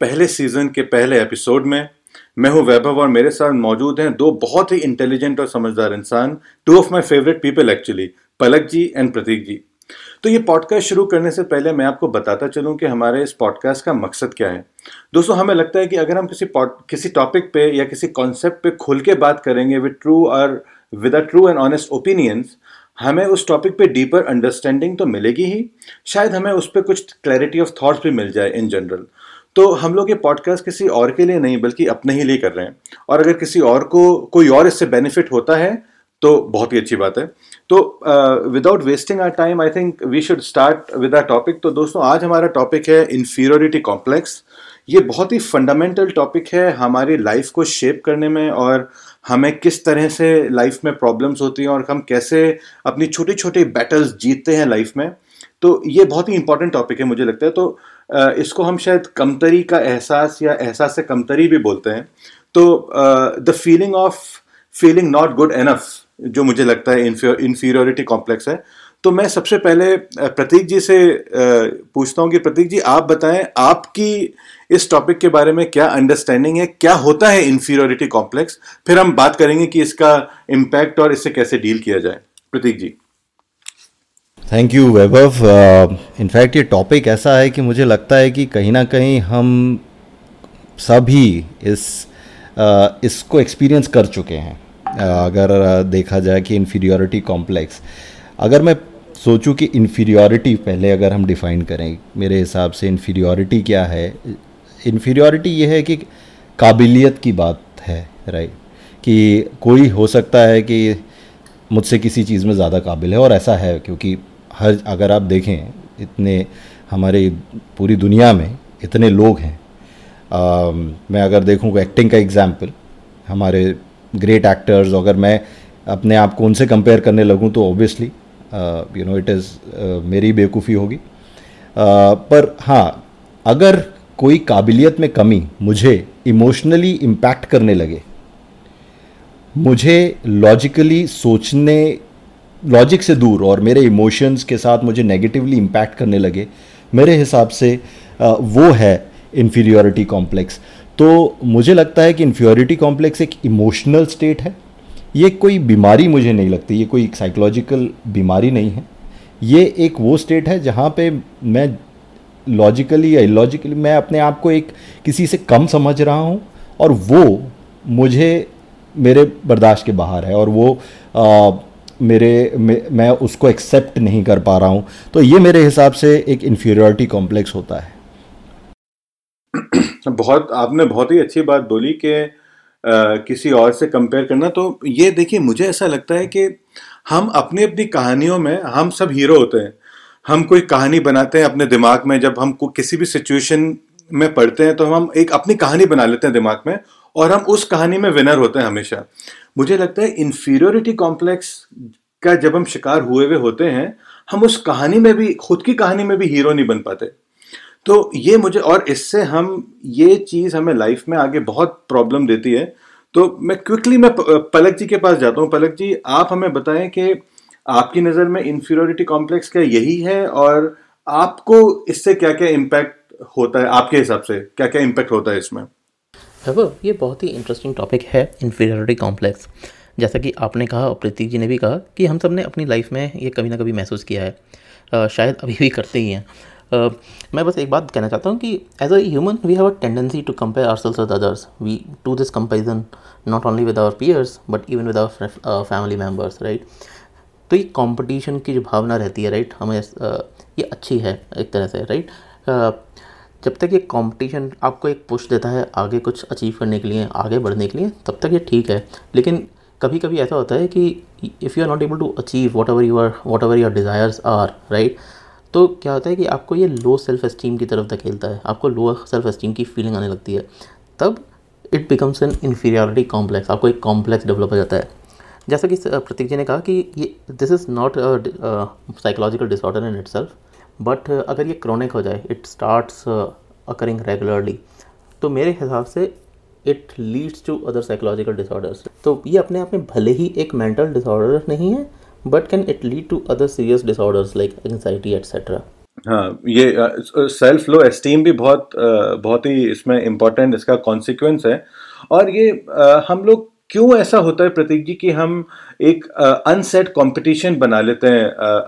पहले सीज़न के पहले एपिसोड में, मैं हूँ वैभव और मेरे साथ मौजूद हैं दो बहुत ही इंटेलिजेंट और समझदार इंसान two of my favourite people actually Palak ji and Prateek ji. तो ये पॉडकास्ट शुरू करने से पहले मैं आपको बताता चलूँ कि हमारे इस पॉडकास्ट का मकसद क्या है। दोस्तों, हमें लगता है कि अगर हम किसी किसी टॉपिक पे या किसी कॉन्सेप्ट पे खुल के बात करेंगे विद ट्रू और with a true and honest opinions हमें उस टॉपिक पे डीपर अंडरस्टैंडिंग तो मिलेगी ही, शायद हमें उस पर कुछ क्लैरिटी ऑफ़ थॉट्स भी मिल जाए इन जनरल तो हम लोग ये पॉडकास्ट किसी और के लिए नहीं, बल्कि अपने ही लिए कर रहे हैं। और अगर किसी और को, कोई और इससे बेनिफिट होता है तो बहुत ही अच्छी बात है। तो without wasting our time I think we should start with our topic तो दोस्तों, आज हमारा टॉपिक है इन्फीरियोरिटी कॉम्प्लेक्स ये बहुत ही फंडामेंटल टॉपिक है हमारी लाइफ को शेप करने में और हमें किस तरह से लाइफ में प्रॉब्लम्स होती हैं और हम कैसे अपनी छोटी छोटी बैटल्स जीतते हैं लाइफ में। तो ये बहुत ही इंपॉर्टेंट टॉपिक है, मुझे लगता है। तो इसको हम शायद कमतरी का एहसास या एहसास से कमतरी भी बोलते हैं। तो the feeling of feeling not good enough जो मुझे लगता है इन्फीरियोरिटी कॉम्प्लेक्स है। तो मैं सबसे पहले प्रतीक जी से पूछता हूँ कि प्रतीक जी, आप बताएँ, आपकी इस टॉपिक के बारे में क्या अंडरस्टैंडिंग है? क्या होता है इन्फीरियोरिटी कॉम्प्लेक्स फिर हम बात करेंगे कि इसका इम्पैक्ट और इससे कैसे डील किया जाए। Prateek ji. Thank you Vaibhav in fact ये टॉपिक ऐसा है कि मुझे लगता है कि कहीं ना कहीं हम सभी इस uh, इसको एक्सपीरियंस कर चुके हैं। Uh, अगर uh, देखा जाए कि इन्फीरियोरिटी कॉम्प्लेक्स अगर मैं सोचूं कि इन्फीरियोरिटी पहले अगर हम डिफ़ाइन करें मेरे हिसाब से इन्फीरियोरिटी क्या है? इन्फीरियोरिटी ये है कि काबिलियत की बात है राइट कि कोई हो सकता है कि मुझसे किसी चीज़ में ज़्यादा काबिल है और ऐसा है क्योंकि हर अगर आप देखें इतने हमारे पूरी दुनिया में इतने लोग हैं। आ, मैं अगर देखूँ एक्टिंग का एग्ज़ाम्पल हमारे ग्रेट एक्टर्स अगर मैं अपने आप को उनसे कंपेयर करने लगूँ तो obviously you know it is मेरी बेवकूफ़ी होगी। पर हाँ अगर कोई काबिलियत में कमी मुझे इमोशनली इम्पैक्ट करने लगे मुझे लॉजिकली सोचने लॉजिक से दूर और मेरे इमोशंस के साथ मुझे नेगेटिवली इम्पैक्ट करने लगे मेरे हिसाब से वो है इन्फीरियोरिटी कॉम्प्लेक्स तो मुझे लगता है कि इन्फीरियोरिटी कॉम्प्लेक्स एक इमोशनल स्टेट है। ये कोई बीमारी मुझे नहीं लगती ये कोई साइकोलॉजिकल बीमारी नहीं है। ये एक वो स्टेट है जहाँ पे मैं लॉजिकली या इलॉजिकली मैं अपने आप को एक किसी से कम समझ रहा हूँ और वो मुझे मेरे बर्दाश्त के बाहर है और वो आ, मेरे, मैं उसको एक्सेप्ट नहीं कर पा रहा हूँ। तो ये मेरे हिसाब से एक इन्फीरियोरिटी कॉम्प्लेक्स होता है। बहुत, आपने बहुत ही अच्छी बात बोली कि किसी और से कंपेयर करना। तो ये देखिए, मुझे ऐसा लगता है कि हम अपनी अपनी कहानियों में, हम सब हीरो होते हैं। हम कोई कहानी बनाते हैं अपने दिमाग में, जब हम किसी भी सिचुएशन में पढ़ते हैं तो हम एक अपनी कहानी बना लेते हैं दिमाग में, और हम उस कहानी में विनर होते हैं हमेशा। मुझे लगता है इन्फीरियोरिटी कॉम्प्लेक्स का जब हम शिकार हुए हुए होते हैं, हम उस कहानी में भी, खुद की कहानी में भी हीरो नहीं बन पाते। तो ये मुझे, और इससे हम, ये चीज़ हमें लाइफ में आगे बहुत प्रॉब्लम देती है। तो मैं क्विकली मैं पलक जी के पास जाता हूँ। पलक जी, आप हमें बताएँ कि आपकी नज़र में इन्फीरियोरिटी कॉम्प्लेक्स क्या यही है और आपको इससे क्या क्या इम्पैक्ट होता है, आपके हिसाब से क्या क्या इम्पैक्ट होता है इसमें? ये बहुत ही इंटरेस्टिंग टॉपिक है इन्फीरियोरिटी कॉम्प्लेक्स जैसा कि आपने कहा और प्रतीक जी ने भी कहा कि हम सबने अपनी लाइफ में ये कभी ना कभी महसूस किया है। आ, शायद अभी भी करते ही हैं। मैं बस एक बात कहना चाहता हूँ कि as a human we have a tendency to compare our selves with others we to this comparison not only with our peers but even with our family members right तो ये कंपटीशन की जो भावना रहती है राइट right? हमें uh, ये अच्छी है एक तरह से राइट uh, जब तक ये कंपटीशन आपको एक पुश देता है आगे कुछ अचीव करने के लिए, आगे बढ़ने के लिए, तब तक ये ठीक है। लेकिन कभी कभी ऐसा होता है कि if you are not able to achieve what ever your what ever your desires are right तो क्या होता है कि आपको ये लो सेल्फ एस्टीम की तरफ़ धकेलता है, आपको लो सेल्फ एस्टीम की फीलिंग आने लगती है। तब it becomes an inferiority complex आपको एक कॉम्प्लेक्स डेवलप हो जाता है। जैसा कि प्रतीक जी ने कहा कि ये this is not psychological disorder in itself but अगर ये क्रॉनिक हो जाए इट स्टार्ट्स अकरिंग रेगुलरली तो मेरे हिसाब से it leads to other psychological disorders तो ये अपने आप में भले ही एक मेंटल डिसऑर्डर नहीं है but can it lead to other serious disorders like anxiety etc हाँ ये सेल्फ लो एस्टीम भी बहुत बहुत ही इसमें इम्पोर्टेंट इसका कॉन्सिक्वेंस है। और ये हम लोग क्यों ऐसा होता है प्रतीक जी कि हम एक अनसेट कंपटीशन बना लेते हैं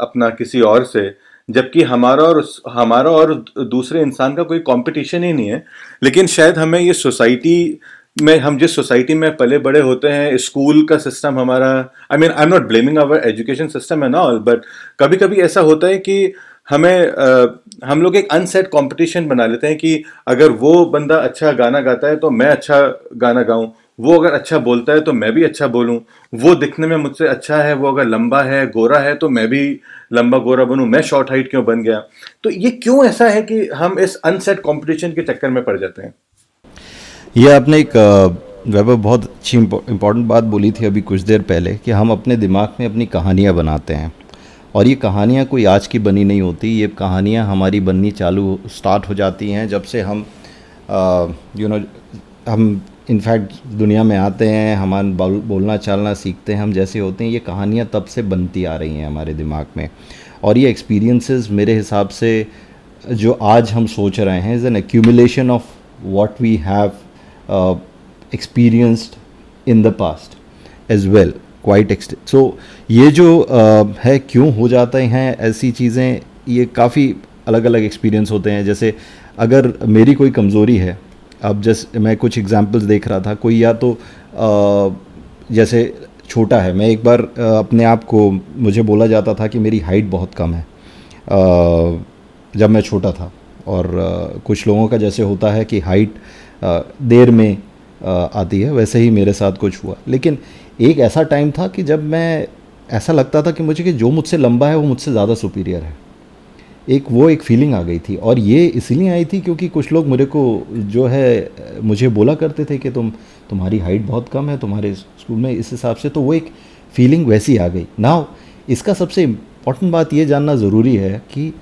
अपना किसी और से? जबकि हमारा और हमारा और दूसरे इंसान का कोई कंपटीशन ही नहीं है। लेकिन शायद हमें ये सोसाइटी में हम जिस सोसाइटी में पले बड़े होते हैं स्कूल का सिस्टम हमारा I mean I am not blaming our education system and all but कभी कभी ऐसा होता है कि हमें आ, हम लोग एक अनसेट कंपटीशन बना लेते हैं कि अगर वो बंदा अच्छा गाना गाता है तो मैं अच्छा गाना गाऊं। वो अगर अच्छा बोलता है तो मैं भी अच्छा बोलूँ। वो दिखने में मुझसे अच्छा है, वो अगर लंबा है, गोरा है तो मैं भी लंबा गोरा बनूं। मैं शॉर्ट हाइट क्यों बन गया? तो ये क्यों ऐसा है कि हम इस अनसेट कंपटीशन के चक्कर में पड़ जाते हैं? ये आपने एक वैभव बहुत अच्छी इम्पोर्टेंट बात बोली थी अभी कुछ देर पहले कि हम अपने दिमाग में अपनी कहानियाँ बनाते हैं। और ये कहानियाँ कोई आज की बनी नहीं होती। ये कहानियाँ हमारी बननी चालू स्टार्ट हो जाती हैं जब से हम यू नो हम इनफैक्ट दुनिया में आते हैं हम बोलना चालना सीखते हैं हम जैसे होते हैं ये कहानियाँ तब से बनती आ रही हैं हमारे दिमाग में। और ये एक्सपीरियंसेस मेरे हिसाब से जो आज हम सोच रहे हैं is an accumulation of what we have experienced in the past as well quite exact so ये जो uh, है क्यों हो जाते हैं ऐसी चीज़ें ये काफ़ी अलग अलग एक्सपीरियंस होते हैं। जैसे अगर मेरी कोई कमज़ोरी है अब जैसे मैं कुछ एग्जांपल्स देख रहा था, कोई या तो जैसे छोटा है, मैं एक बार अपने आप को, मुझे बोला जाता था कि मेरी हाइट बहुत कम है जब मैं छोटा था, और कुछ लोगों का जैसे होता है कि हाइट देर में आती है, वैसे ही मेरे साथ कुछ हुआ। लेकिन एक ऐसा टाइम था कि जब मैं, ऐसा लगता था कि मुझे कि जो मुझसे लंबा है, वो मुझसे ज़्यादा सुपीरियर है। एक, वो एक फीलिंग आ गई थी। और ये इसलिए आई थी क्योंकि कुछ लोग मेरे को जो है, मुझे बोला करते थे कि तुम, तुम्हारी हाइट बहुत कम है, तुम्हारे स्कूल में इस हिसाब से तो वो एक फीलिंग वैसी आ गई। नाउ इसका सबसे इंपॉर्टेंट बात ये जानना ज़रूरी है कि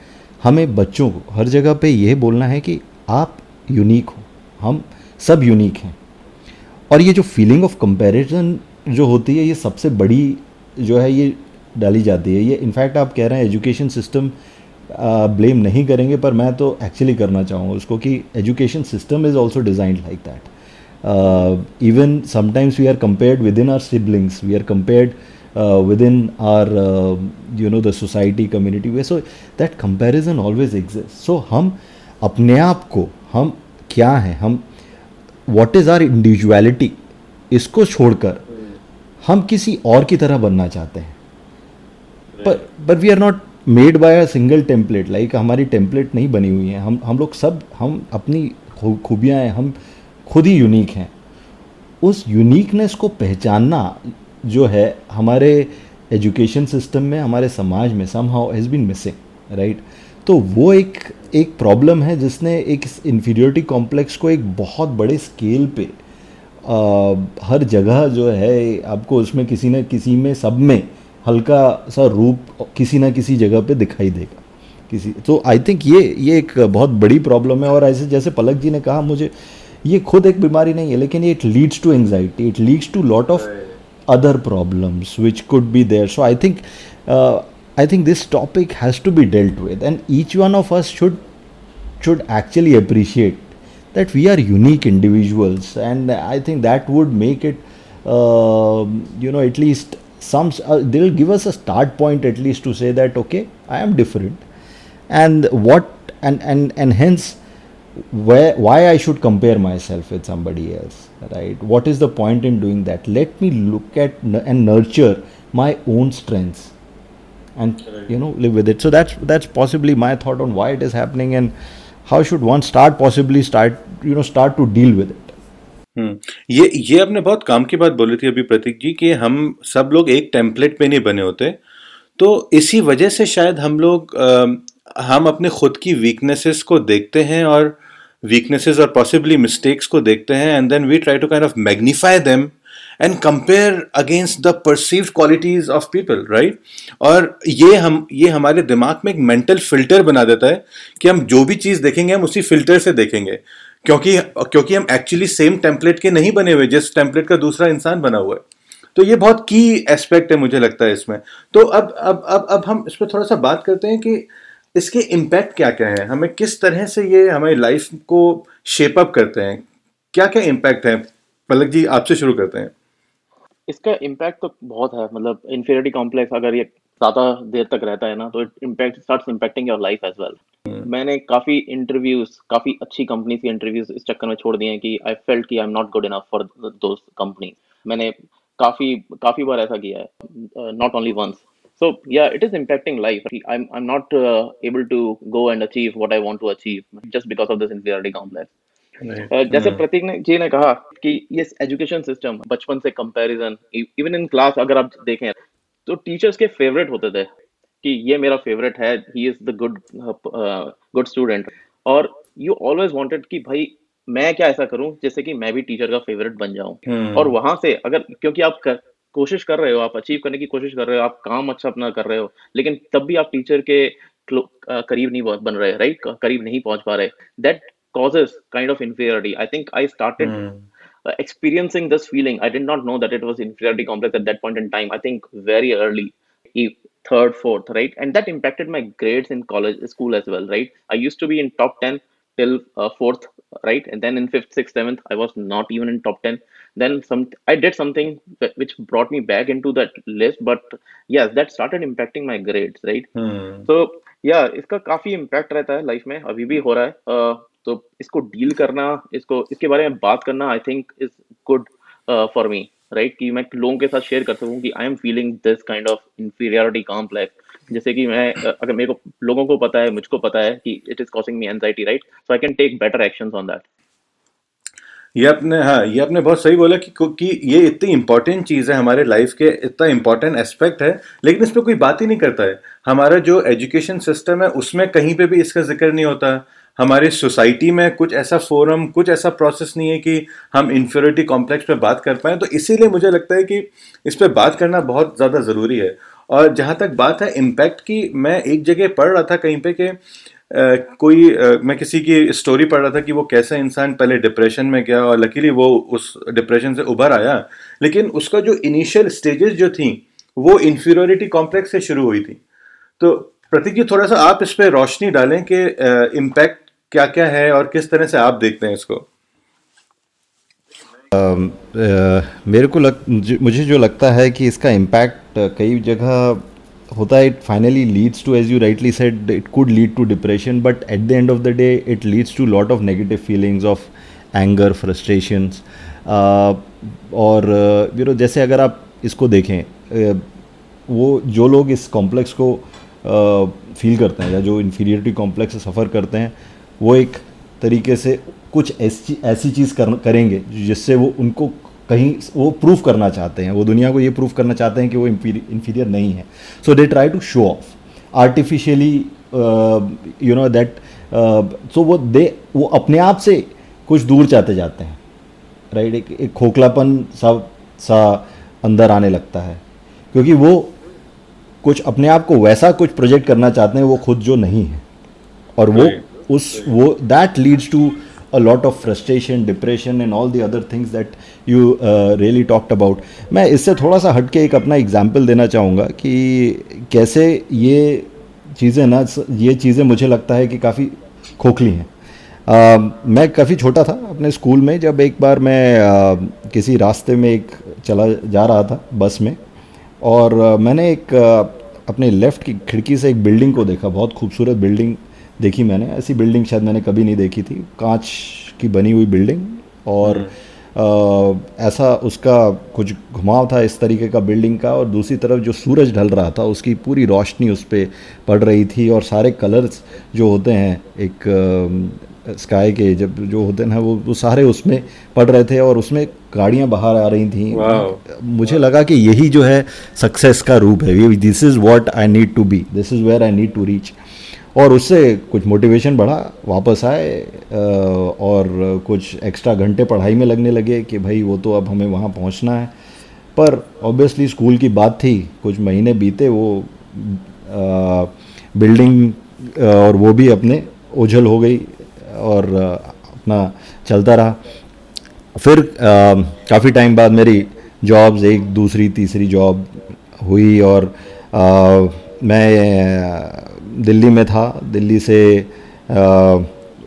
हमें बच्चों को, हर जगह पे ये बोलना है कि आप यूनिक हो। हम सब यूनिक हैं। और ये जो फीलिंग ऑफ़ कंपैरिजन जो होती है, ये सबसे बड़ी जो है, ये डाली जाती है। ये इनफैक्ट आप कह रहे हैं एजुकेशन सिस्टम ब्लेम नहीं करेंगे, पर मैं तो एक्चुअली करना चाहूँगा उसको कि education system is also designed like that even sometimes we are compared with in our siblings we are compared with in our you know the society community way so that comparison always exist so हम अपने आप को, हम क्या हैं? हम what is are individuality इसको छोड़कर हम किसी और की तरह बनना चाहते हैं। पर but we are not made by a single template like हमारी टेम्पलेट नहीं बनी हुई है। हम हम लोग सब हम अपनी खूबियाँ हैं हम खुद ही यूनिक हैं। उस यूनिकनेस को पहचानना जो है हमारे एजुकेशन सिस्टम में हमारे समाज में somehow has been missing right तो वो एक एक प्रॉब्लम है जिसने एक इन्फीरियोरिटी कॉम्प्लेक्स को एक बहुत बड़े स्केल पे आ, हर जगह जो है आपको उसमें किसी न किसी में सब में हल्का सा रूप किसी ना किसी जगह पे दिखाई देगा। किसी तो आई थिंक ये ये एक बहुत बड़ी प्रॉब्लम है और ऐसे जैसे पलक जी ने कहा मुझे ये खुद एक बीमारी नहीं है लेकिन it leads to anxiety it leads to lot of other problems which could be there so I think I think this topic has to be dealt with and each one of us should should actually appreciate that we are unique individuals and i think that would make it uh, you know at least some uh, they'll give us a start point at least to say that okay i am different. And what and and and hence where why i should compare myself with somebody else right? What is the point in doing that? Let me look at and nurture my own strengths and you know live with it. So that's that's possibly my thought on why it is happening and how should one start possibly start you know start to deal with it hmm. ये ये आपने बहुत काम की बात बोली थी अभी प्रतीक जी कि हम सब लोग एक टेम्पलेट पे नहीं बने होते। तो इसी वजह से शायद हम लोग आ, हम अपने खुद की वीकनेसेस को देखते हैं और वीकनेसेस और पॉसिबली मिस्टेक्स को देखते हैं and then we try to kind of magnify them and compare against the perceived qualities of people right और ये हम ये हमारे दिमाग में एक मेंटल फ़िल्टर बना देता है कि हम जो भी चीज़ देखेंगे हम उसी फ़िल्टर से देखेंगे। क्योंकि क्योंकि हम एक्चुअली सेम टेम्पलेट के नहीं बने हुए, जिस टेम्पलेट का दूसरा इंसान बना हुआ है। तो ये बहुत की एस्पेक्ट है मुझे लगता है इसमें। तो अब अब अब अब हम इस पर थोड़ा सा बात करते हैं कि इसके इम्पैक्ट क्या क्या है? हमें किस तरह से ये हमारी लाइफ को शेप अप करते हैं? क्या क्या इम्पैक्ट है? पलक जी, आपसे शुरू करते हैं। इसका इम्पैक्ट तो बहुत है मतलब इन्फीरियरिटी कॉम्प्लेक्स अगर ये ज़्यादा देर तक रहता है ना तो it impact starts impacting your life as well मैंने काफ़ी इंटरव्यूज़ काफ़ी अच्छी कंपनीज़ के इंटरव्यूज़ इस चक्कर में छोड़ दिए हैं कि आई फेल्ट कि I am not good enough for those company मैंने काफ़ी काफ़ी बार ऐसा किया है not only once so yeah it is impacting life. I'm i'm not uh, able to go and achieve what i want to achieve just because of this inferiority complex. जैसे प्रतीक ने जी ने कहा कि ये एजुकेशन सिस्टम बचपन से comparison even in class अगर आप देखें तो टीचर्स के फेवरेट होते थे। कि ये मेरा फेवरेट है he is the good good student और यू ऑलवेज वांटेड कि भाई मैं क्या ऐसा करूँ जैसे कि मैं भी टीचर का फेवरेट बन जाऊँ hmm. और वहाँ से अगर क्योंकि आप कर, कोशिश कर रहे हो आप अचीव करने की कोशिश कर रहे हो आप काम अच्छा अपना कर रहे हो लेकिन तब भी आप टीचर के करीब नहीं बन रहे राइट करीब नहीं पहुँच पा रहे that causes kind of inferiority. I think I started mm. uh, experiencing this feeling. I did not know that it was inferiority complex at that point in time. I think very early, third, fourth, right? And that impacted my grades in college, school as well, right? I used to be in top 10 till uh, fourth, right? And then in fifth, sixth, seventh, I was not even in top 10. Then some, I did something which brought me back into that list. But yes, that started impacting my grades, right? Mm. So yeah, इसका काफी impact रहता है life में अभी भी हो रहा है uh, तो इसको डील करना इसको इसके बारे में बात करना I think is good for me Right कि मैं लोगों के साथ शेयर कर सकूँ कि I am feeling this kind of inferiority complex जैसे कि मैं अगर मेरे को, लोगों को पता है, मुझको पता है कि it is causing me anxiety right so I can take better actions on that ये आपने हाँ ये आपने बहुत सही बोला कि कि ये इतनी इंपॉर्टेंट चीज़ है हमारे लाइफ के, इतना इंपॉर्टेंट एस्पेक्ट है, लेकिन इस पर कोई बात ही नहीं करता है। हमारा जो एजुकेशन सिस्टम है, उसमें कहीं पे भी इसका ज़िक्र नहीं होता। हमारी सोसाइटी में कुछ ऐसा फोरम कुछ ऐसा प्रोसेस नहीं है कि हम इन्फ्योरिटी कॉम्प्लेक्स पे बात कर पाएँ। तो इसीलिए मुझे लगता है कि इस पर बात करना बहुत ज़्यादा ज़रूरी है। और जहाँ तक बात है इम्पैक्ट की मैं एक जगह पढ़ रहा था कहीं पे कि कोई uh, मैं किसी की स्टोरी पढ़ रहा था कि वो कैसे इंसान पहले डिप्रेशन में गया और लकीली वो उस डिप्रेशन से उभर आया। लेकिन उसका जो इनिशियल स्टेजेस जो थी वो इन्फीरियोरिटी कॉम्प्लेक्स से शुरू हुई थी। तो प्रतीक जी थोड़ा सा आप इस पर रोशनी डालें कि इम्पैक्ट क्या क्या है और किस तरह से आप देखते हैं इसको। Uh, uh, मेरे को लग मुझे जो लगता है कि इसका इम्पैक्ट कई जगह होता है it finally leads to as you rightly said it could lead to depression but at the end of the day it leads to lot of negative feelings of anger frustrations और you know जैसे अगर आप इसको देखें वो जो लोग इस कॉम्प्लेक्स को फील करते हैं या जो इन्फीरियरिटी कॉम्प्लेक्स सफ़र करते हैं वो एक तरीके से कुछ ऐसी ऐसी चीज़ कर, करेंगे जिससे वो उनको कहीं वो प्रूफ करना चाहते हैं। वो दुनिया को ये प्रूफ करना चाहते हैं कि वो इन्फीरियर नहीं है। So they try to show off artificially you know that so वो दे वो अपने आप से कुछ दूर चाहते जाते हैं राइट right? एक, एक खोखलापन सा सा अंदर आने लगता है। क्योंकि वो कुछ अपने आप को वैसा कुछ प्रोजेक्ट करना चाहते हैं वो खुद जो नहीं है। और वो उस वो that leads to a lot of frustration depression and all the other things that you really talked about मैं इससे थोड़ा सा हट के एक अपना एग्ज़ाम्पल देना चाहूँगा कि कैसे ये चीज़ें ना ये चीज़ें मुझे लगता है कि काफ़ी खोखली हैं। uh, मैं काफ़ी छोटा था अपने स्कूल में जब एक बार मैं uh, किसी रास्ते में एक चला जा रहा था बस में। और मैंने एक अपने लेफ़्ट की खिड़की से एक बिल्डिंग को देखा बहुत खूबसूरत बिल्डिंग देखी मैंने ऐसी बिल्डिंग शायद मैंने कभी नहीं देखी थी कांच की बनी हुई बिल्डिंग और आ, हम्म। ऐसा उसका कुछ घुमाव था इस तरीके का बिल्डिंग का और दूसरी तरफ़ जो सूरज ढल रहा था उसकी पूरी रोशनी उस पर पड़ रही थी और सारे कलर्स जो होते हैं एक स्काई के जब जो होते हैं वो वो सारे उसमें पड़ रहे थे और उसमें गाड़ियाँ बाहर आ रही थी। मुझे लगा कि यही जो है सक्सेस का रूप है। This is what I need to be this is where I need to reach और उससे कुछ मोटिवेशन बढ़ा वापस आए और कुछ एक्स्ट्रा घंटे पढ़ाई में लगने लगे कि भाई वो तो अब हमें वहाँ पहुँचना है। पर ऑब्वियसली स्कूल की बात थी कुछ महीने बीते वो आ, बिल्डिंग और वो भी अपने ओझल हो गई और अपना चलता रहा। फिर काफ़ी टाइम बाद मेरी जॉब्स एक दूसरी तीसरी जॉब हुई और आ, मैं दिल्ली में था। दिल्ली से आ,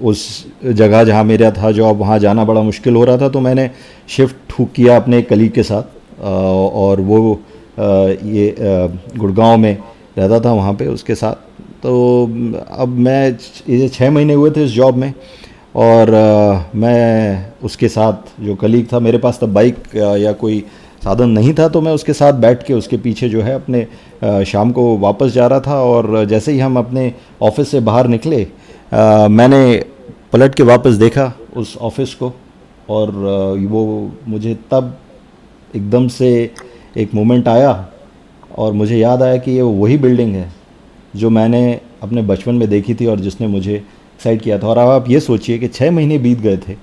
उस जगह जहाँ मेरा था जॉब वहाँ जाना बड़ा मुश्किल हो रहा था तो मैंने शिफ्ट किया अपने कलीग के साथ आ, और वो आ, ये गुड़गांव में रहता था वहाँ पे उसके साथ। तो अब मैं ये छः महीने हुए थे इस जॉब में और आ, मैं उसके साथ जो कलीग था मेरे पास तब बाइक या कोई साधन नहीं था तो मैं उसके साथ बैठ के उसके पीछे जो है अपने आ, शाम को वापस जा रहा था और जैसे ही हम अपने ऑफ़िस से बाहर निकले आ, मैंने पलट के वापस देखा उस ऑफ़िस को और वो मुझे तब एकदम से एक मोमेंट आया और मुझे याद आया कि ये वही बिल्डिंग है जो मैंने अपने बचपन में देखी थी और जिसने मुझे एक्साइट किया था और अब आप ये सोचिए कि छः महीने बीत गए थे।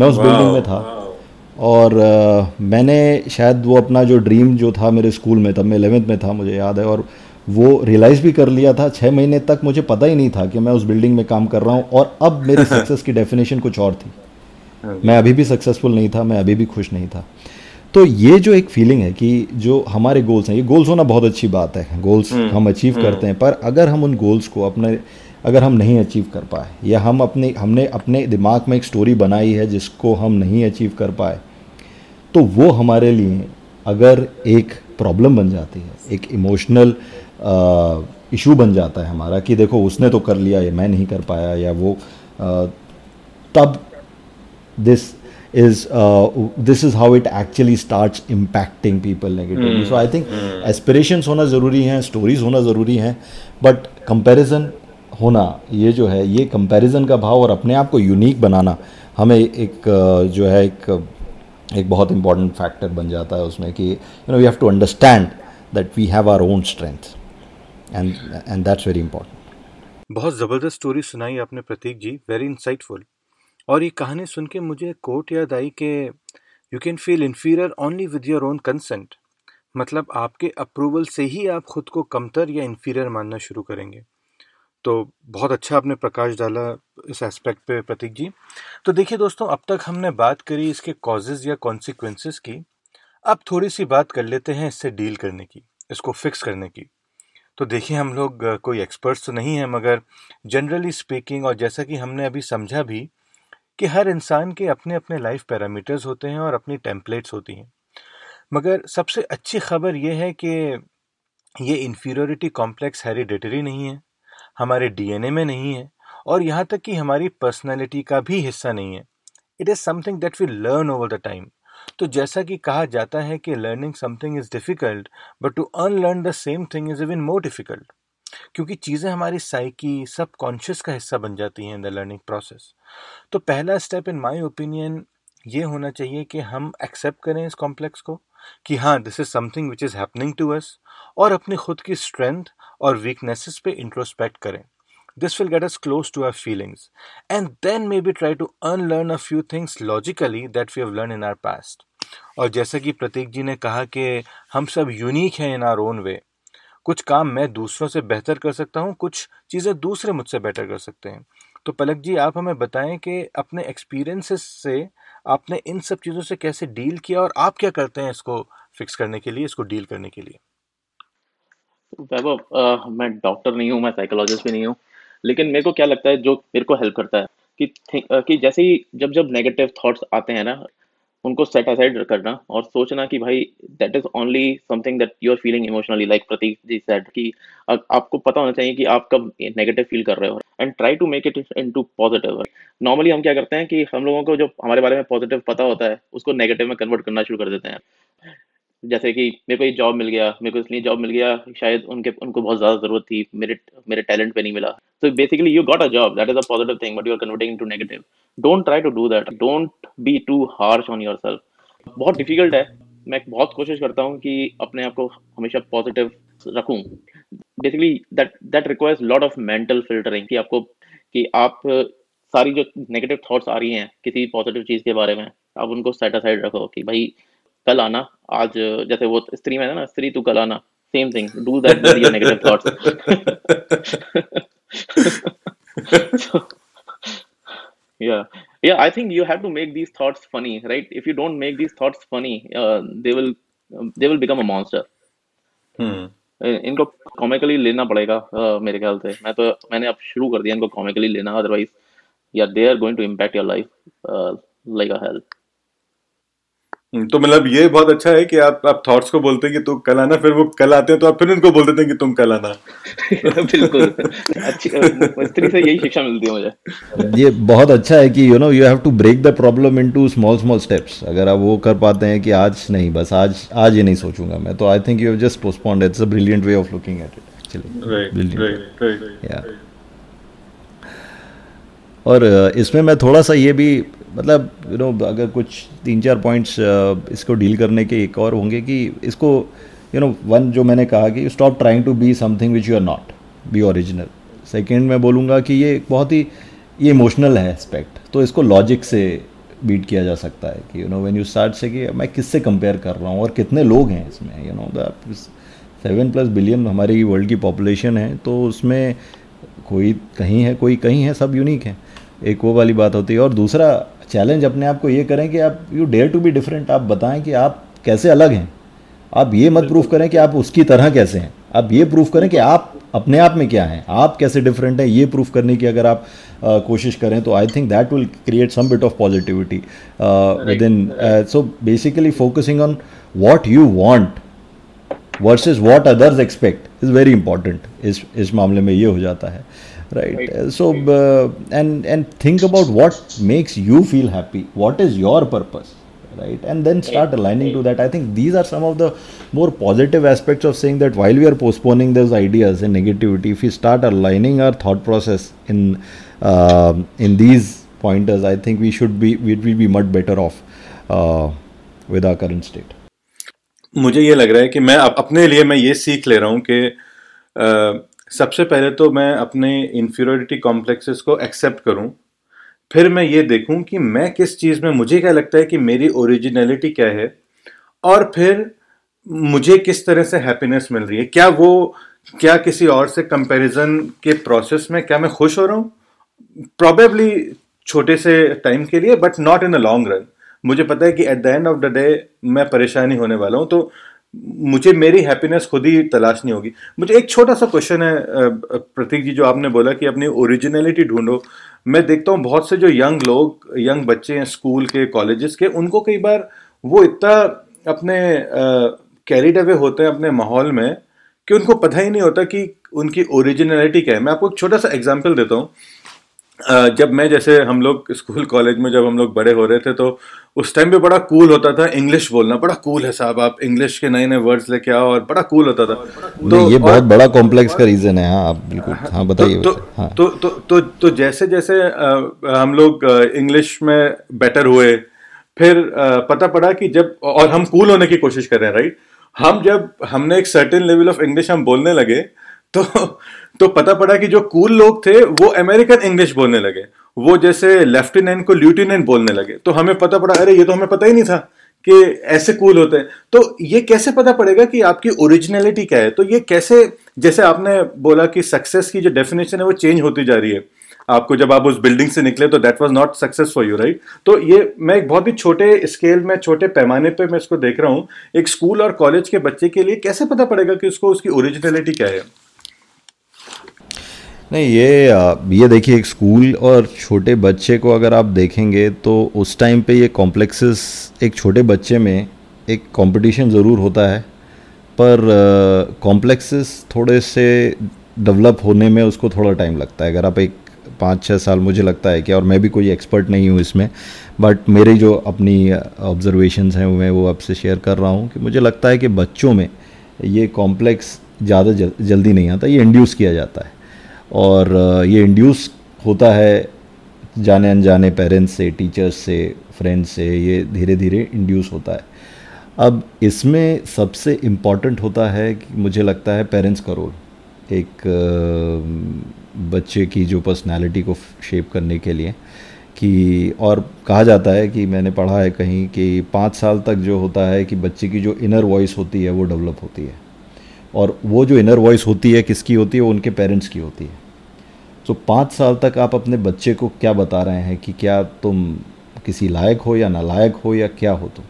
मैं उस बिल्डिंग में था। और आ, मैंने शायद वो अपना जो ड्रीम जो था मेरे स्कूल में तब मैं एलेवेंथ में था मुझे याद है। और वो रियलाइज़ भी कर लिया था। छः महीने तक मुझे पता ही नहीं था कि मैं उस बिल्डिंग में काम कर रहा हूँ और अब मेरे सक्सेस की डेफिनेशन कुछ और थी। हाँ मैं अभी भी सक्सेसफुल नहीं था मैं अभी भी खुश नहीं था। तो ये जो एक फीलिंग है कि जो हमारे गोल्स हैं ये गोल्स होना बहुत अच्छी बात है। गोल्स हम्म, हम अचीव हम्म। करते हैं पर अगर हम उन गोल्स को अपने अगर हम नहीं अचीव कर पाए या हम अपने हमने अपने दिमाग में एक स्टोरी बनाई है जिसको हम नहीं अचीव कर पाए तो वो हमारे लिए अगर एक प्रॉब्लम बन जाती है एक इमोशनल इशू बन जाता है हमारा कि देखो उसने तो कर लिया या मैं नहीं कर पाया या वो आ, तब this is uh, this is how it actually starts impacting people negatively mm. so i think mm. aspirations होना ज़रूरी हैं stories होना ज़रूरी हैं but comparison होना, ये जो है, ये कंपैरिजन का भाव और अपने आप को यूनिक बनाना हमें एक जो है, एक एक बहुत इंपॉर्टेंट फैक्टर बन जाता है उसमें कि you know we have to understand that we have our own strength and and that's very important बहुत ज़बरदस्त स्टोरी सुनाई आपने प्रतीक जी वेरी इंसाइटफुल और ये कहानी सुन के मुझे कोट याद आई कि you can feel inferior only with your own consent मतलब आपके अप्रूवल से ही आप खुद को कमतर या इन्फीरियर मानना शुरू करेंगे। तो बहुत अच्छा आपने प्रकाश डाला इस एस्पेक्ट पे, प्रतीक जी। तो देखिए दोस्तों, अब तक हमने बात करी इसके कॉजेज या कॉन्सिक्वेंसेस की। अब थोड़ी सी बात कर लेते हैं इससे डील करने की, इसको फिक्स करने की। तो देखिए, हम लोग, कोई एक्सपर्ट्स तो नहीं हैं, मगर जनरली स्पीकिंग और जैसा कि हमने अभी समझा भी कि हर इंसान के अपने अपने लाइफ पैरामीटर्स होते हैं और अपनी टेम्पलेट्स होती हैं। मगर सबसे अच्छी खबर यह है कि ये इन्फीरियोरिटी कॉम्प्लेक्स हेरिडेटरी नहीं है। हमारे डीएनए में नहीं है और यहाँ तक कि हमारी पर्सनैलिटी का भी हिस्सा नहीं है। It is something that we learn over the time तो जैसा कि कहा जाता है कि learning something is difficult but to unlearn the same thing is even more difficult क्योंकि चीज़ें हमारी साइकी सब कॉन्शियस का हिस्सा बन जाती हैं इन द लर्निंग प्रोसेस तो पहला स्टेप इन माय ओपिनियन ये होना चाहिए कि हम एक्सेप्ट करें इस कॉम्प्लेक्स को कि हाँ this is something which is happening to us और अपनी खुद की स्ट्रेंथ और वीकनेसेस पे इंट्रोस्पेक्ट करें। This will get us close to our feelings and then maybe try to unlearn a few things logically that we have learn in our past और जैसा कि प्रतीक जी ने कहा कि हम सब यूनिक हैं इन आर ओन वे कुछ काम मैं दूसरों से बेहतर कर सकता हूँ, कुछ चीज़ें दूसरे मुझसे बेटर कर सकते हैं। तो पलक जी, आप हमें बताएँ कि अपने एक्सपीरियंसेस से आपने इन सब चीज़ों से कैसे डील किया और आप क्या करते हैं इसको फिक्स करने के लिए, इसको डील करने के लिए? वैभव मैं डॉक्टर नहीं हूँ, मैं साइकोलॉजिस्ट भी नहीं हूँ, लेकिन मेरे को क्या लगता है, जो मेरे को हेल्प करता है, कि कि जैसे ही जब जब नेगेटिव थॉट्स आते हैं ना, उनको सेट असाइड करना और सोचना कि भाई that is only something that you are feeling emotionally like Pratik ji said कि आपको पता होना चाहिए कि आप कब नेगेटिव फील कर रहे हो and try to make it into positive normally हम क्या करते हैं कि हम लोगों को जो हमारे बारे में पॉजिटिव पता होता है, उसको नेगेटिव में कन्वर्ट करना शुरू कर देते हैं। जैसे कि मेरे को ये जॉब मिल गया, मेरे को इसलिए जॉब मिल गया, शायद उनके, उनको बहुत ज़्यादा ज़रूरत थी, मेरे मेरे टैलेंट पे नहीं मिला। So basically you got a job, that is a positive thing, but you are converting into negative. Don't try to do that. Don't be too harsh on yourself. बहुत डिफ़िकल्ट है। मैं बहुत कोशिश करता हूँ कि अपने आप को हमेशा पॉजिटिव रखूँ। Basically that that requires lot of mental filtering कि आपको, कि आप सारी जो नेगेटिव थॉट्स आ रही हैं किसी पॉजिटिव चीज़ के बारे में, आप उनको सेट असाइड रखो कि भाई कल आना आज जैसे वो स्त्री में है ना स्त्री तू कल आना same thing do that with your negative thoughts so, yeah yeah i think you have to make these thoughts funny right if you don't make these thoughts funny uh, they will um, they will become a monster hmm. इनको comically लेना पड़ेगा uh, मेरे ख्याल से मैं तो मैंने अब शुरू कर दिया इनको कॉमिकली लेना अदरवाइज़ या they are going to impact your life like a health hmm, तो मतलब ये बहुत अच्छा है कि आप आप थॉट्स को बोलते हैं कि तू कल आना फिर वो कल आते हैं तो आप फिर उनको बोल देते हैं कि तुम कल आना। बिल्कुल। अच्छी से यही शिक्षा मिलती है मुझे। ये बहुत अच्छा है कि you know you have to break the problem into small small steps अगर आप वो कर पाते हैं कि आज नहीं बस आज आज ये नहीं सोचूँगा मैं तो I think you have just postponed it's a brilliant way of looking at it actually या और इसमें मैं थोड़ा सा ये भी मतलब यू नो अगर कुछ तीन चार पॉइंट्स इसको डील करने के एक और होंगे कि इसको यू नो वन जो मैंने कहा कि stop trying to be something which you are not be original second मैं बोलूँगा कि ये बहुत ही, ये इमोशनल है एस्पेक्ट तो इसको लॉजिक से बीट किया जा सकता है कि you know when you start से कि मैं किससे कंपेयर कर रहा हूँ और कितने लोग हैं इसमें you know seven plus billion हमारी वर्ल्ड की पॉपुलेशन है तो उसमें कोई कहीं है, कोई कहीं है, सब यूनिक है. एक वो वाली बात होती है और दूसरा चैलेंज अपने आप को ये करें कि आप you dare to be different आप बताएँ कि आप कैसे अलग हैं। आप ये मत प्रूफ करें कि आप उसकी तरह कैसे हैं। आप ये प्रूफ करें कि आप अपने आप में क्या हैं। आप कैसे डिफरेंट हैं ये प्रूफ करने की अगर आप uh, कोशिश करें तो I think that will create some bit of positivity within so basically focusing on what you want versus what others expect is very important इस इस मामले में ये हो जाता है। right, right. Uh, so uh, and and think about what makes you feel happy what is your purpose right and then start right. aligning right. to that i think these are some of the more positive aspects of saying that while we are postponing those ideas and negativity if we start aligning our thought process in uh, in these pointers i think we should be we will be much better off uh, with our current state मुझे ये लग रहा है कि मैं अपने लिए मैं ये सीख ले रहा हूँ कि सबसे पहले तो मैं अपने इन्फीरियोरिटी कॉम्प्लेक्सेस को एक्सेप्ट करूँ, फिर मैं ये देखूँ कि मैं किस चीज़ में, मुझे क्या लगता है कि मेरी ओरिजिनलिटी क्या है, और फिर मुझे किस तरह से हैप्पीनेस मिल रही है। क्या वो, क्या किसी और से कंपैरिजन के प्रोसेस में, क्या मैं खुश हो रहा हूँ? प्रॉबेबली छोटे से टाइम के लिए but not in a long run मुझे पता है कि at the end of the day मैं परेशानी होने वाला हूँ तो मुझे मेरी हैप्पीनेस खुद ही तलाश नहीं होगी। मुझे एक छोटा सा क्वेश्चन है प्रतीक जी, जो आपने बोला कि अपनी ओरिजिनलिटी ढूंढो। मैं देखता हूँ बहुत से जो यंग लोग यंग बच्चे हैं स्कूल के कॉलेजेस के, उनको कई बार वो इतना अपने कैरिड अवे होते हैं अपने माहौल में कि उनको पता ही नहीं होता कि उनकी ओरिजिनलिटी क्या है। मैं आपको एक छोटा सा एग्ज़ाम्पल देता हूँ। जब मैं जैसे हम लोग स्कूल कॉलेज में जब हम लोग बड़े हो रहे थे तो उस टाइम पे बड़ा कूल होता था इंग्लिश बोलना। बड़ा कूल है साहब आप इंग्लिश के नए नए वर्ड्स लेके आओ और बड़ा कूल होता था। तो ये बहुत बड़ा कॉम्प्लेक्स का रीजन है हाँ आप बिल्कुल हाँ, हाँ बताइए तो, हाँ। तो, तो, तो, तो जैसे जैसे हम लोग इंग्लिश में बेटर हुए फिर पता पड़ा कि जब और हम कूल होने की कोशिश कर रहे हैं राइट हम जब हमने एक सर्टेन लेवल ऑफ़ इंग्लिश हम बोलने लगे तो तो पता पड़ा कि जो कूल लोग थे, वो अमेरिकन इंग्लिश बोलने लगे। वो जैसे लेफ्टिनेंट को ल्यूटिनेंट बोलने लगे। तो हमें पता पड़ा, अरे, ये तो हमें पता ही नहीं था कि ऐसे कूल होते हैं। तो ये कैसे पता पड़ेगा कि आपकी ओरिजिनलिटी क्या है? तो ये कैसे, जैसे आपने बोला कि सक्सेस की जो डेफिनेशन है, वो चेंज होती जा रही है। आपको जब आप उस बिल्डिंग से निकले तो that was not success for you right तो ये मैं एक बहुत ही छोटे स्केल में, छोटे पैमाने पे मैं इसको देख रहा हूँ। एक स्कूल और कॉलेज के बच्चे के लिए कैसे पता पड़ेगा कि उसको, उसकी ओरिजिनलिटी क्या है? नहीं, ये ये देखिए, एक स्कूल और छोटे बच्चे को अगर आप देखेंगे तो उस टाइम पे ये कॉम्प्लेक्सेस एक छोटे बच्चे में एक कंपटीशन ज़रूर होता है। पर कॉम्प्लेक्सेस थोड़े से डेवलप होने में उसको थोड़ा टाइम लगता है। अगर आप एक पाँच छः साल, मुझे लगता है कि, और मैं भी कोई एक्सपर्ट नहीं हूँ इसमें बट मेरी जो अपनी ऑब्जर्वेशंस हैं, मैं वो आपसे शेयर कर रहा हूँ कि मुझे लगता है कि बच्चों में ये कॉम्प्लेक्स ज़्यादा जल्दी नहीं आता, ये इंड्यूस किया जाता है। और ये इंड्यूस होता है जाने अनजाने पेरेंट्स से टीचर्स से फ्रेंड्स से, ये धीरे धीरे इंड्यूस होता है। अब इसमें सबसे इंपॉर्टेंट होता है कि मुझे लगता है पेरेंट्स का रोल एक बच्चे की जो पर्सनालिटी को शेप करने के लिए कि, और कहा जाता है कि मैंने पढ़ा है कहीं कि पाँच साल तक जो होता है कि बच्चे की जो इनर वॉइस होती है वो डेवलप होती है। और वो जो इनर वॉइस होती है किसकी होती है? वो उनके पेरेंट्स की होती है। तो पाँच साल तक आप अपने बच्चे को क्या बता रहे हैं कि क्या तुम किसी लायक हो या नालायक हो या क्या हो तुम?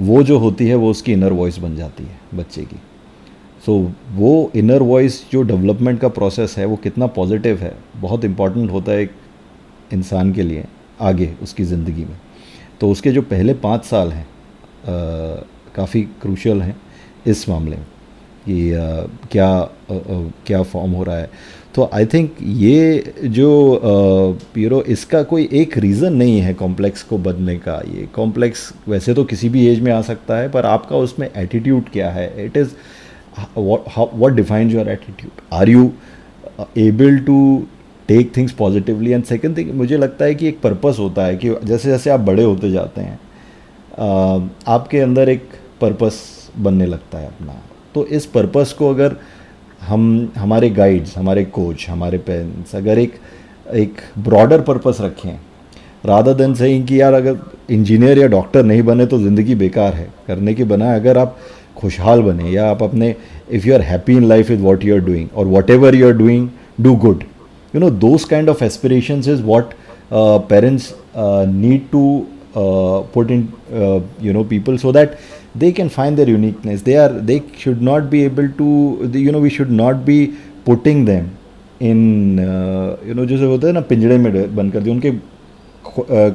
वो जो होती है वो उसकी इनर वॉइस बन जाती है बच्चे की। सो so, वो इनर वॉइस जो डेवलपमेंट का प्रोसेस है वो कितना पॉजिटिव है बहुत इंपॉर्टेंट होता है एक इंसान के लिए आगे उसकी ज़िंदगी में। तो उसके जो पहले पाँच साल हैं काफ़ी क्रूशल हैं इस मामले में। कि आ, क्या आ, क्या फॉर्म हो रहा है। तो आई थिंक ये जो यू नो इसका कोई एक रीज़न नहीं है कॉम्प्लेक्स को बनने का। ये कॉम्प्लेक्स वैसे तो किसी भी एज में आ सकता है पर आपका उसमें एटीट्यूड क्या है? It is what defines your attitude are you able to take things positively and second thing मुझे लगता है कि एक पर्पस होता है कि जैसे जैसे आप बड़े होते जाते हैं आपके अंदर एक पर्पस बनने लगता है अपना। तो इस पर्पस को अगर हम, हमारे गाइड्स हमारे कोच हमारे पेरेंट्स अगर एक एक ब्रॉडर पर्पस रखें राधा दिन से कि यार अगर इंजीनियर या डॉक्टर नहीं बने तो ज़िंदगी बेकार है। करने के बना अगर आप खुशहाल बने या आप अपने if you are happy in life is what you are doing और whatever you are doing do good you know those kind of aspirations is what parents need to put in you know people so that they can find their uniqueness. They are they should not be able to you know we should not be putting them in you know जैसे होता है ना पिंजड़े में बंद कर दिया। उनके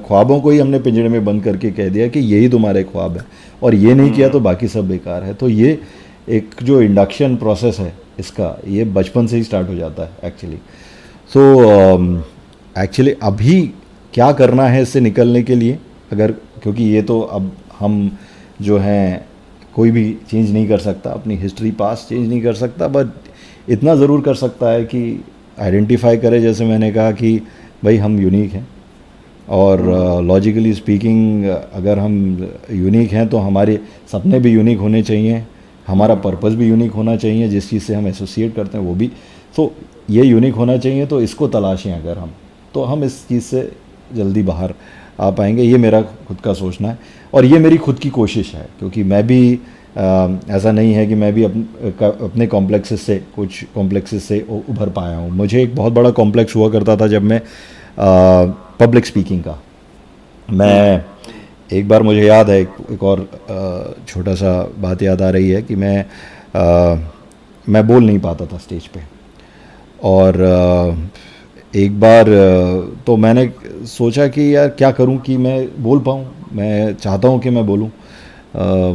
ख्वाबों को ही हमने पिंजड़े में बंद करके कह दिया कि यही तुम्हारे ख्वाब है। और ये नहीं किया तो बाकी सब बेकार है। तो ये एक जो इंडक्शन प्रोसेस है इसका ये बचपन से ही स्टार्ट हो जाता है एक्चुअली सो एक्चुअली अभी क्या करना है इससे निकलने के लिए? अगर क्योंकि ये तो अब हम जो हैं कोई भी चेंज नहीं कर सकता अपनी हिस्ट्री पास चेंज नहीं कर सकता बट इतना ज़रूर कर सकता है कि आइडेंटिफाई करे जैसे मैंने कहा कि भाई हम यूनिक हैं। और लॉजिकली uh, स्पीकिंग अगर हम यूनिक हैं तो हमारे सपने भी यूनिक होने चाहिए हमारा पर्पस भी यूनिक होना चाहिए जिस चीज़ से हम एसोसिएट करते हैं वो भी। तो ये यूनिक होना चाहिए तो इसको तलाशें अगर हम तो हम इस चीज़ से जल्दी बाहर आ पाएँगे ये मेरा खुद का सोचना है। और ये मेरी खुद की कोशिश है क्योंकि मैं भी आ, ऐसा नहीं है कि मैं भी अप, अपने कॉम्प्लेक्सेस से कुछ कॉम्प्लेक्सेस से उभर पाया हूँ। मुझे एक बहुत बड़ा कॉम्प्लेक्स हुआ करता था जब मैं पब्लिक स्पीकिंग का। मैं एक बार मुझे याद है एक, और छोटा सा बात याद आ रही है कि मैं आ, मैं बोल नहीं पाता था स्टेज पे। और आ, एक बार तो मैंने सोचा कि यार क्या करूँ कि मैं बोल पाऊँ। मैं चाहता हूँ कि मैं बोलूँ।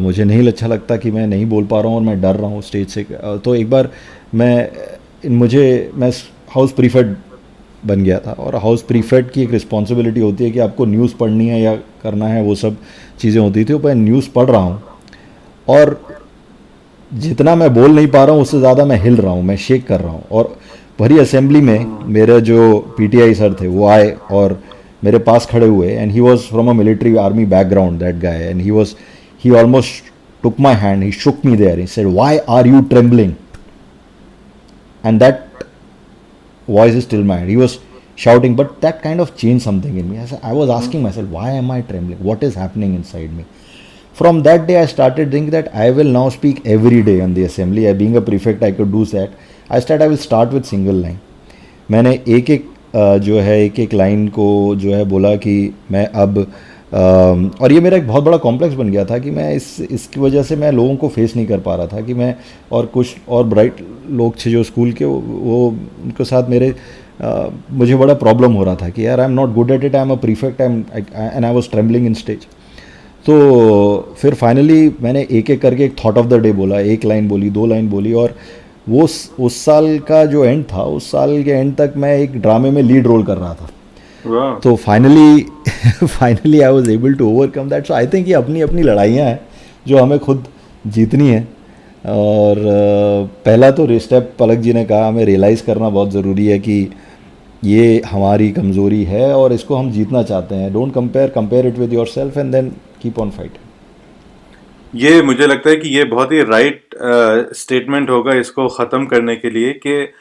मुझे नहीं अच्छा लगता कि मैं नहीं बोल पा रहा हूँ और मैं डर रहा हूँ स्टेज से। तो एक बार मैं, मुझे, मैं हाउस प्रीफेड बन गया था और हाउस प्रीफेड की एक रिस्पॉन्सिबिलिटी होती है कि आपको न्यूज़ पढ़नी है या करना है, वो सब चीज़ें होती थी। तो मैं न्यूज़ पढ़ रहा हूँ और जितना मैं बोल नहीं पा रहा हूँ, उससे ज़्यादा मैं हिल रहा हूँ, मैं शेक कर रहा हूँ। और भरी असेंबली में मेरे जो पीटीआई सर थे, वो आए और मेरे पास खड़े हुए and he was from a military army background that guy and he was he almost took my hand he shook me there he said why are you trembling and that voice is still mind he was shouting but that kind of change something in me I was asking myself why am I trembling what is happening inside me from that day I started think that I will now speak every day on the assembly I being a perfect I could do that I start I will start with single line मैंने एक एक जो है एक एक line को जो है बोला कि मैं अब और ये मेरा एक बहुत बड़ा कॉम्प्लेक्स बन गया था कि मैं इस, इसकी वजह से मैं लोगों को फेस नहीं कर पा रहा था कि मैं और कुछ और ब्राइट लोग थे जो स्कूल के, वो, उनके साथ मेरे मुझे बड़ा प्रॉब्लम हो रहा था कि यार I am not good at it I am a prefect I am and I was trembling in stage तो फिर फाइनली मैंने एक एक करके एक थॉट ऑफ़ द डे बोला, एक लाइन बोली, दो लाइन बोली और वो उस साल का जो एंड था उस साल के एंड तक मैं एक ड्रामे में लीड रोल कर रहा था। तो finally finally I was able to overcome that so I think ये अपनी अपनी लड़ाइयाँ हैं जो हमें खुद जीतनी है। और पहला तो स्टेप पलक जी ने कहा हमें रियलाइज़ करना बहुत ज़रूरी है कि ये हमारी कमज़ोरी है और इसको हम जीतना चाहते हैं। Don't compare compare it with yourself and then keep on fighting ये मुझे लगता है कि ये बहुत ही राइट स्टेटमेंट होगा इसको ख़त्म करने के लिए कि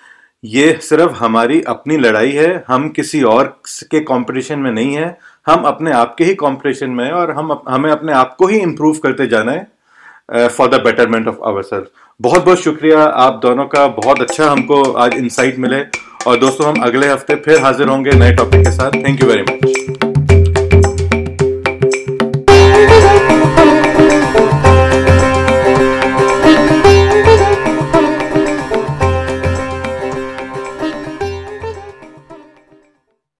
ये सिर्फ़ हमारी अपनी लड़ाई है, हम किसी और के कंपटीशन में नहीं है, हम अपने आप के ही कंपटीशन में है और हम हमें अपने आप को ही इम्प्रूव करते जाना है for the betterment of ourself बहुत बहुत शुक्रिया, आप दोनों का बहुत अच्छा हमको आज इंसाइट मिले। और दोस्तों, हम अगले हफ़्ते फिर हाजिर होंगे नए टॉपिक के साथ। Thank you very much